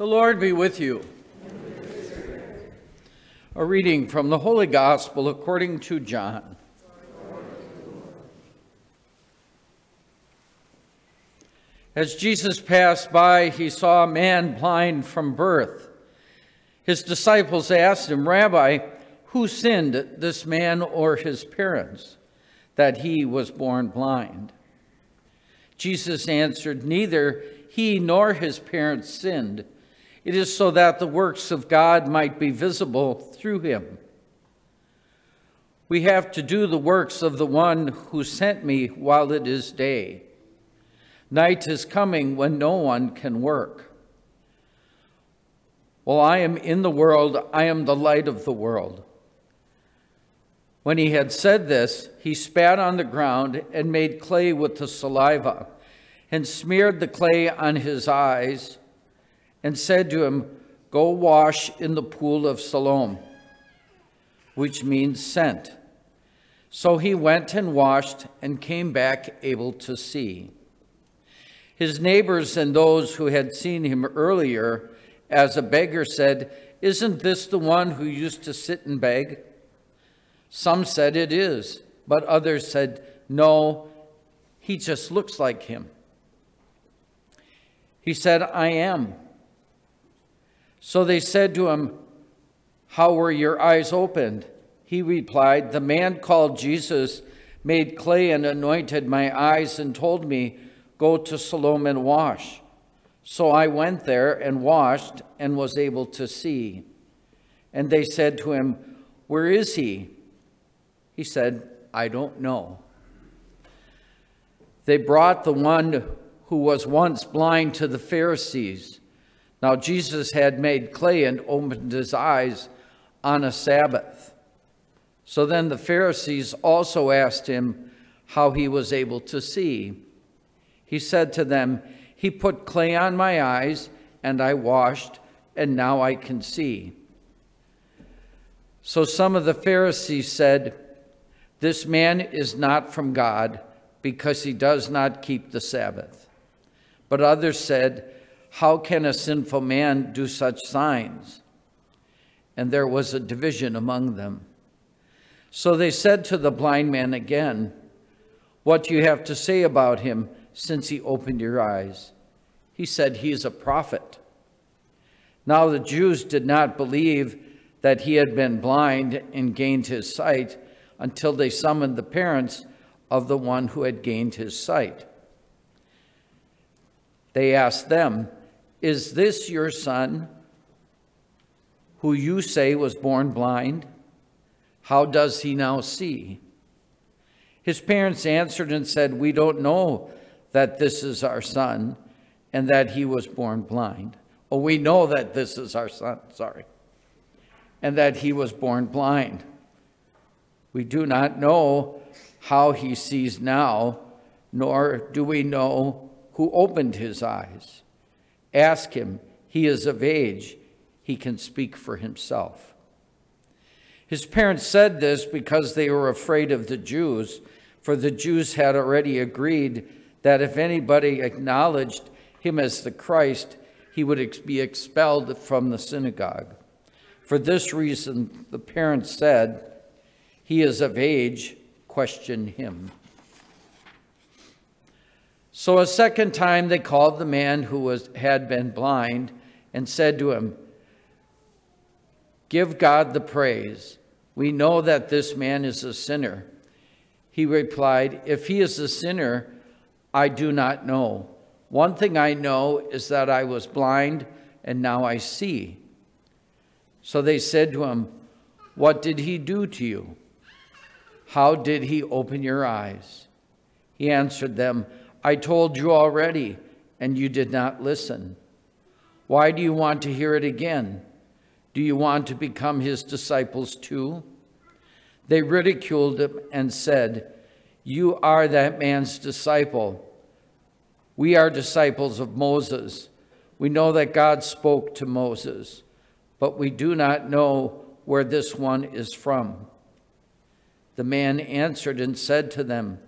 The Lord be with you. A reading from the Holy Gospel according to John. As Jesus passed by, he saw a man blind from birth. His disciples asked him, Rabbi, who sinned, this man or his parents, that he was born blind? Jesus answered, Neither he nor his parents sinned. It is so that the works of God might be visible through him. We have to do the works of the one who sent me while it is day. Night is coming when no one can work. While I am in the world, I am the light of the world. When he had said this, he spat on the ground and made clay with the saliva, and smeared the clay on his eyes, and said to him, Go wash in the pool of Siloam, which means sent. So he went and washed and came back able to see. His neighbors and those who had seen him earlier as a beggar said, Isn't this the one who used to sit and beg? Some said it is, but others said, No, he just looks like him. He said, I am. So they said to him, How were your eyes opened? He replied, The man called Jesus made clay and anointed my eyes and told me, Go to Siloam and wash. So I went there and washed and was able to see. And they said to him, Where is he? He said, I don't know. They brought the one who was once blind to the Pharisees. Now Jesus had made clay and opened his eyes on a Sabbath. So then the Pharisees also asked him how he was able to see. He said to them, He put clay on my eyes, and I washed, and now I can see. So some of the Pharisees said, this man is not from God because he does not keep the Sabbath. But others said, How can a sinful man do such signs? And there was a division among them. So they said to the blind man again, What do you have to say about him since he opened your eyes? He said, He is a prophet. Now the Jews did not believe that he had been blind and gained his sight until they summoned the parents of the one who had gained his sight. They asked them, Is this your son who you say was born blind? How does he now see? His parents answered and said, We don't know that this is our son and that he was born blind. Oh, we know that this is our son, sorry, and that he was born blind. We do not know how he sees now, nor do we know who opened his eyes. Ask him, he is of age, he can speak for himself. His parents said this because they were afraid of the Jews, for the Jews had already agreed that if anybody acknowledged him as the Christ, he would be expelled from the synagogue. For this reason, the parents said, he is of age, question him. So a second time they called the man who was, had been blind and said to him, Give God the praise. We know that this man is a sinner. He replied, If he is a sinner, I do not know. One thing I know is that I was blind and now I see. So they said to him, What did he do to you? How did he open your eyes? He answered them, I told you already, and you did not listen. Why do you want to hear it again? Do you want to become his disciples too? They ridiculed him and said, You are that man's disciple. We are disciples of Moses. We know that God spoke to Moses, but we do not know where this one is from. The man answered and said to them,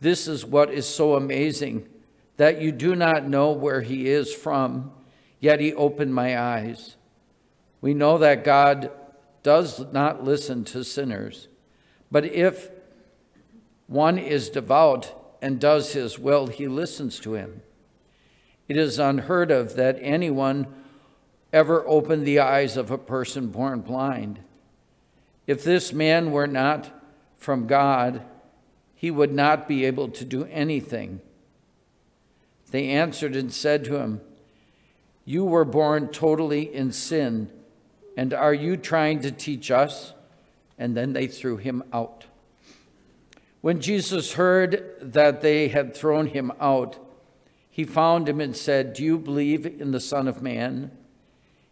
This is what is so amazing, that you do not know where he is from. yet he opened my eyes. We know that God does not listen to sinners, but if one is devout and does his will, he listens to him. It is unheard of that anyone ever opened the eyes of a person born blind. If this man were not from God, he would not be able to do anything. They answered and said to him, You were born totally in sin, and are you trying to teach us? And then they threw him out. When Jesus heard that they had thrown him out, he found him and said, Do you believe in the Son of Man?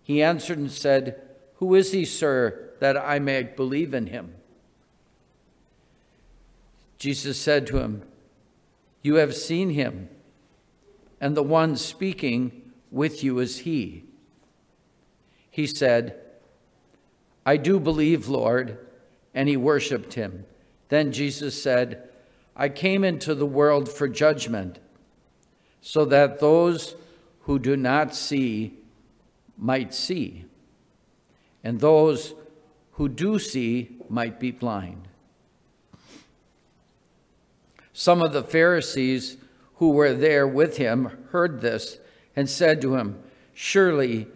He answered and said, Who is he, sir, that I may believe in him? Jesus said to him, You have seen him, and the one speaking with you is he. He said, I do believe, Lord, and he worshiped him. Then Jesus said, I came into the world for judgment, so that those who do not see might see, and those who do see might be blind. Some of the Pharisees who were there with him heard this and said to him, Surely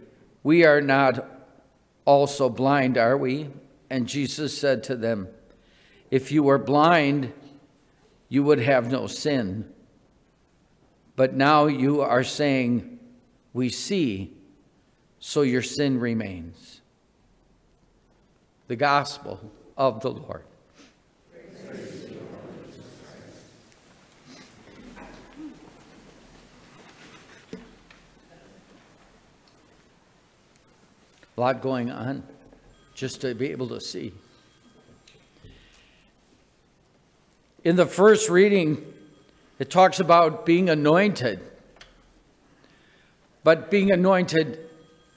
we are not also blind, are we? And Jesus said to them, if you were blind, you would have no sin. But now you are saying, We see, so your sin remains. The gospel of the Lord. A lot going on just to be able to see. In the first reading, it talks about being anointed, but being anointed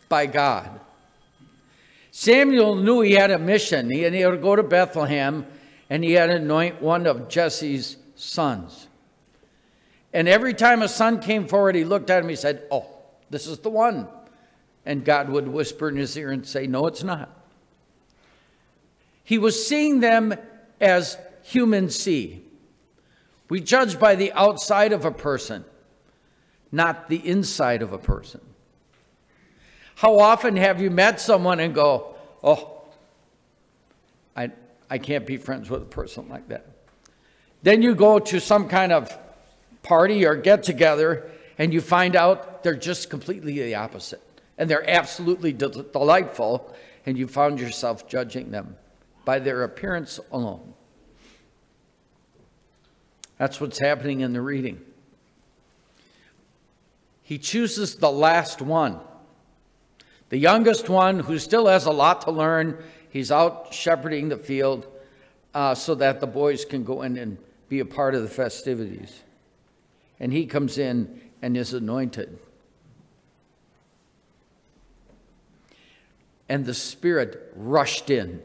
by God. Samuel knew he had a mission. He had to go to Bethlehem and he had to anoint one of Jesse's sons. And every time a son came forward, he looked at him, he said, Oh, this is the one. And God would whisper in his ear and say, No, it's not. He was seeing them as humans see. We judge by the outside of a person, not the inside of a person. How often have you met someone and go, oh, I, I can't be friends with a person like that? Then you go to some kind of party or get together and you find out they're just completely the opposite. And they're absolutely de- delightful, and you found yourself judging them by their appearance alone. That's what's happening in the reading. He chooses the last one, the youngest one who still has a lot to learn. He's out shepherding the field uh, so that the boys can go in and be a part of the festivities. And he comes in and is anointed. And the Spirit rushed in.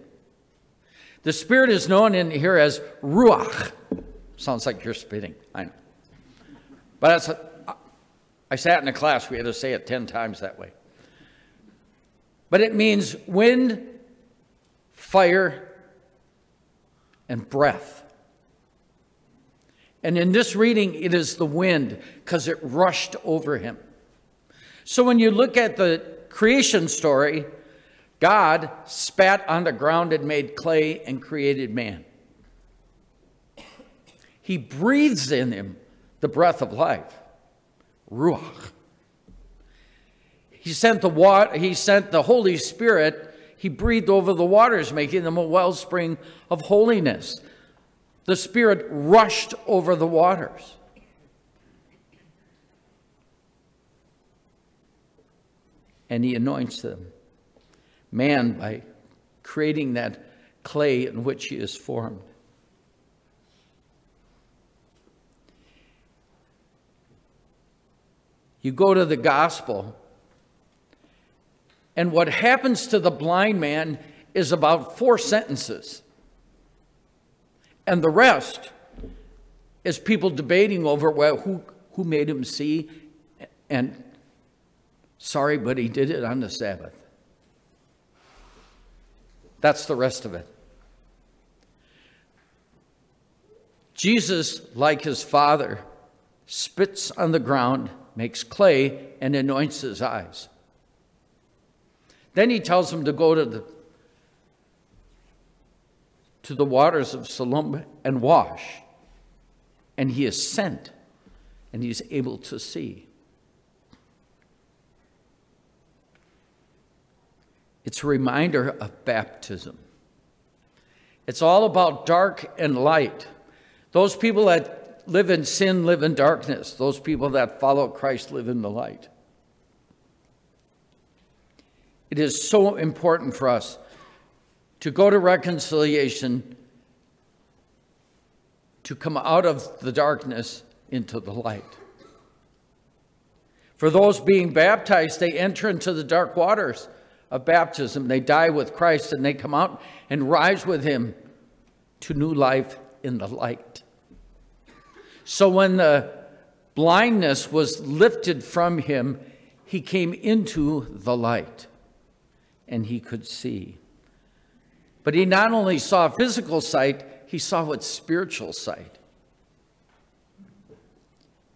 The Spirit is known in here as Ruach. Sounds like you're spitting. I know. But that's a, I sat in a class, we had to say it 10 times that way. But it means wind, fire, and breath. And in this reading, it is the wind because it rushed over him. So when you look at the creation story, God spat on the ground and made clay and created man. He breathes in him the breath of life, ruach. He sent the water, he sent the Holy Spirit, he breathed over the waters, making them a wellspring of holiness. The Spirit rushed over the waters. And he anoints them. Man, by creating that clay in which he is formed. You go to the gospel, and what happens to the blind man is about four sentences. And the rest is people debating over well, who, who made him see and Sorry, but he did it on the Sabbath. That's the rest of it. Jesus, like his father, spits on the ground, makes clay, and anoints his eyes. Then he tells him to go to the, to the waters of Siloam and wash. And he is sent, and he's able to see. It's a reminder of baptism. It's all about dark and light. Those people that live in sin live in darkness. Those people that follow Christ live in the light. It is so important for us to go to reconciliation, to come out of the darkness into the light. For those being baptized, they enter into the dark waters of baptism. They die with Christ and they come out and rise with him to new life in the light. So when the blindness was lifted from him, he came into the light and he could see. But he not only saw physical sight, he saw what spiritual sight.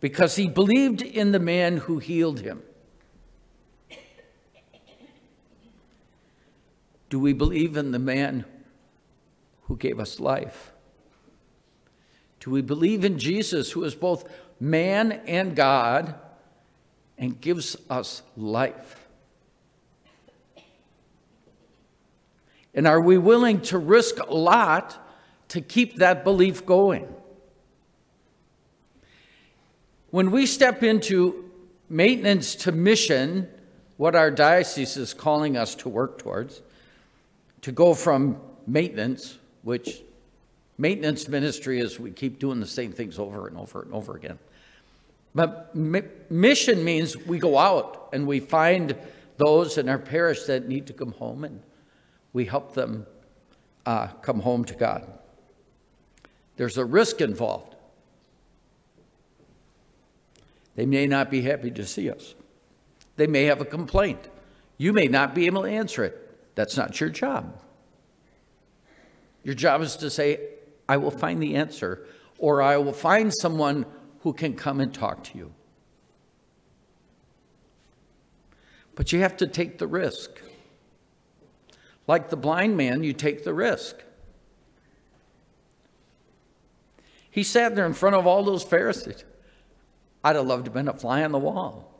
Because he believed in the man who healed him. Do we believe in the man who gave us life? Do we believe in Jesus, who is both man and God and gives us life? And are we willing to risk a lot to keep that belief going? When we step into maintenance to mission, what our diocese is calling us to work towards, to go from maintenance, which maintenance ministry is we keep doing the same things over and over and over again. But mission means we go out and we find those in our parish that need to come home and we help them uh, come home to God. There's a risk involved. They may not be happy to see us. They may have a complaint. You may not be able to answer it. That's not your job. Your job is to say, I will find the answer, or I will find someone who can come and talk to you. But you have to take the risk. Like the blind man, you take the risk. He sat there in front of all those Pharisees. I'd have loved to have been a fly on the wall.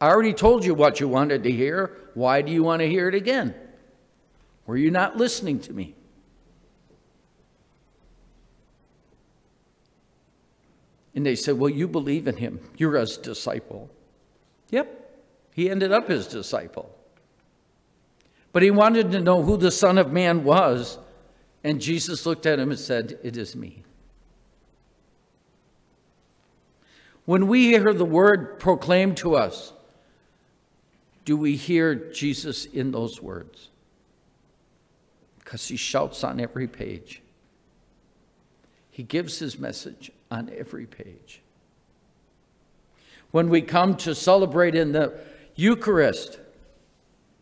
I already told you what you wanted to hear. Why do you want to hear it again? Were you not listening to me? And they said, Well, you believe in him. You're his disciple. Yep. He ended up his disciple. But he wanted to know who the Son of Man was. And Jesus looked at him and said, It is me. When we hear the word proclaimed to us, do we hear Jesus in those words? Because he shouts on every page. He gives his message on every page. When we come to celebrate in the Eucharist,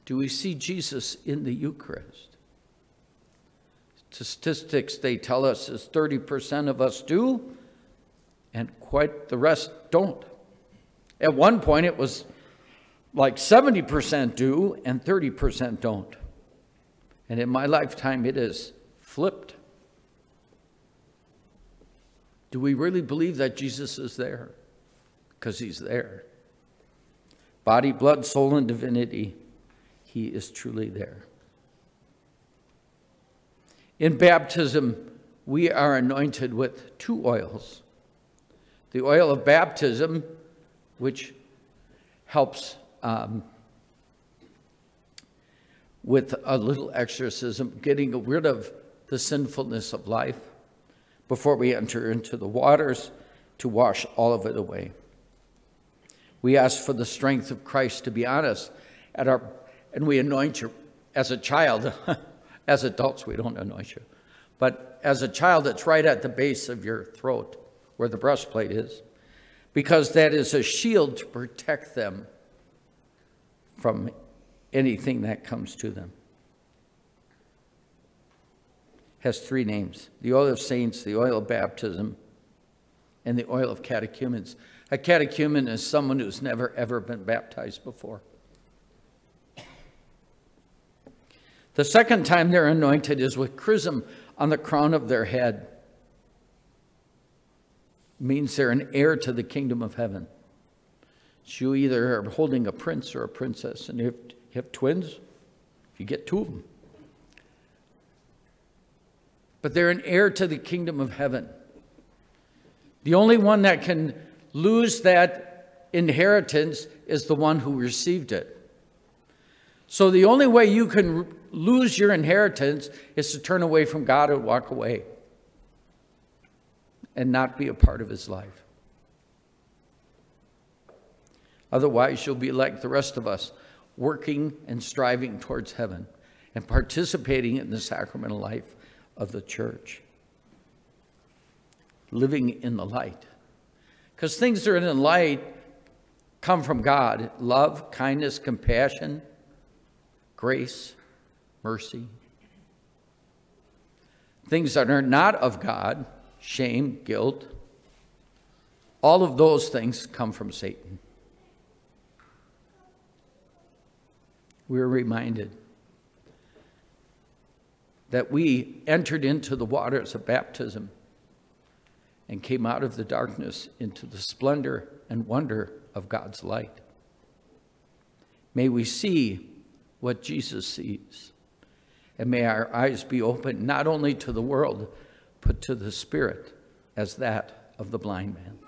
do we see Jesus in the Eucharist? Statistics they tell us is 30% of us do, and quite the rest don't. At one point, it was like 70% do and 30% don't. And in my lifetime, it is flipped. Do we really believe that Jesus is there? Because he's there. Body, blood, soul, and divinity, he is truly there. In baptism, we are anointed with two oils the oil of baptism, which helps um, with a little exorcism, getting rid of the sinfulness of life before we enter into the waters to wash all of it away. We ask for the strength of Christ to be honest at our and we anoint you as a child. as adults, we don't anoint you. But as a child, it's right at the base of your throat where the breastplate is, because that is a shield to protect them from anything that comes to them. Has three names the oil of saints, the oil of baptism, and the oil of catechumens. A catechumen is someone who's never, ever been baptized before. The second time they're anointed is with chrism on the crown of their head. means they're an heir to the kingdom of heaven. You either are holding a prince or a princess, and if you have twins, you get two of them. But they're an heir to the kingdom of heaven. The only one that can lose that inheritance is the one who received it. So the only way you can lose your inheritance is to turn away from God and walk away and not be a part of his life. Otherwise, you'll be like the rest of us, working and striving towards heaven and participating in the sacramental life of the church, living in the light. Because things that are in the light come from God love, kindness, compassion, grace, mercy. Things that are not of God, shame, guilt, all of those things come from Satan. We're reminded that we entered into the waters of baptism and came out of the darkness into the splendor and wonder of God's light. May we see what Jesus sees. And may our eyes be open not only to the world, but to the Spirit as that of the blind man.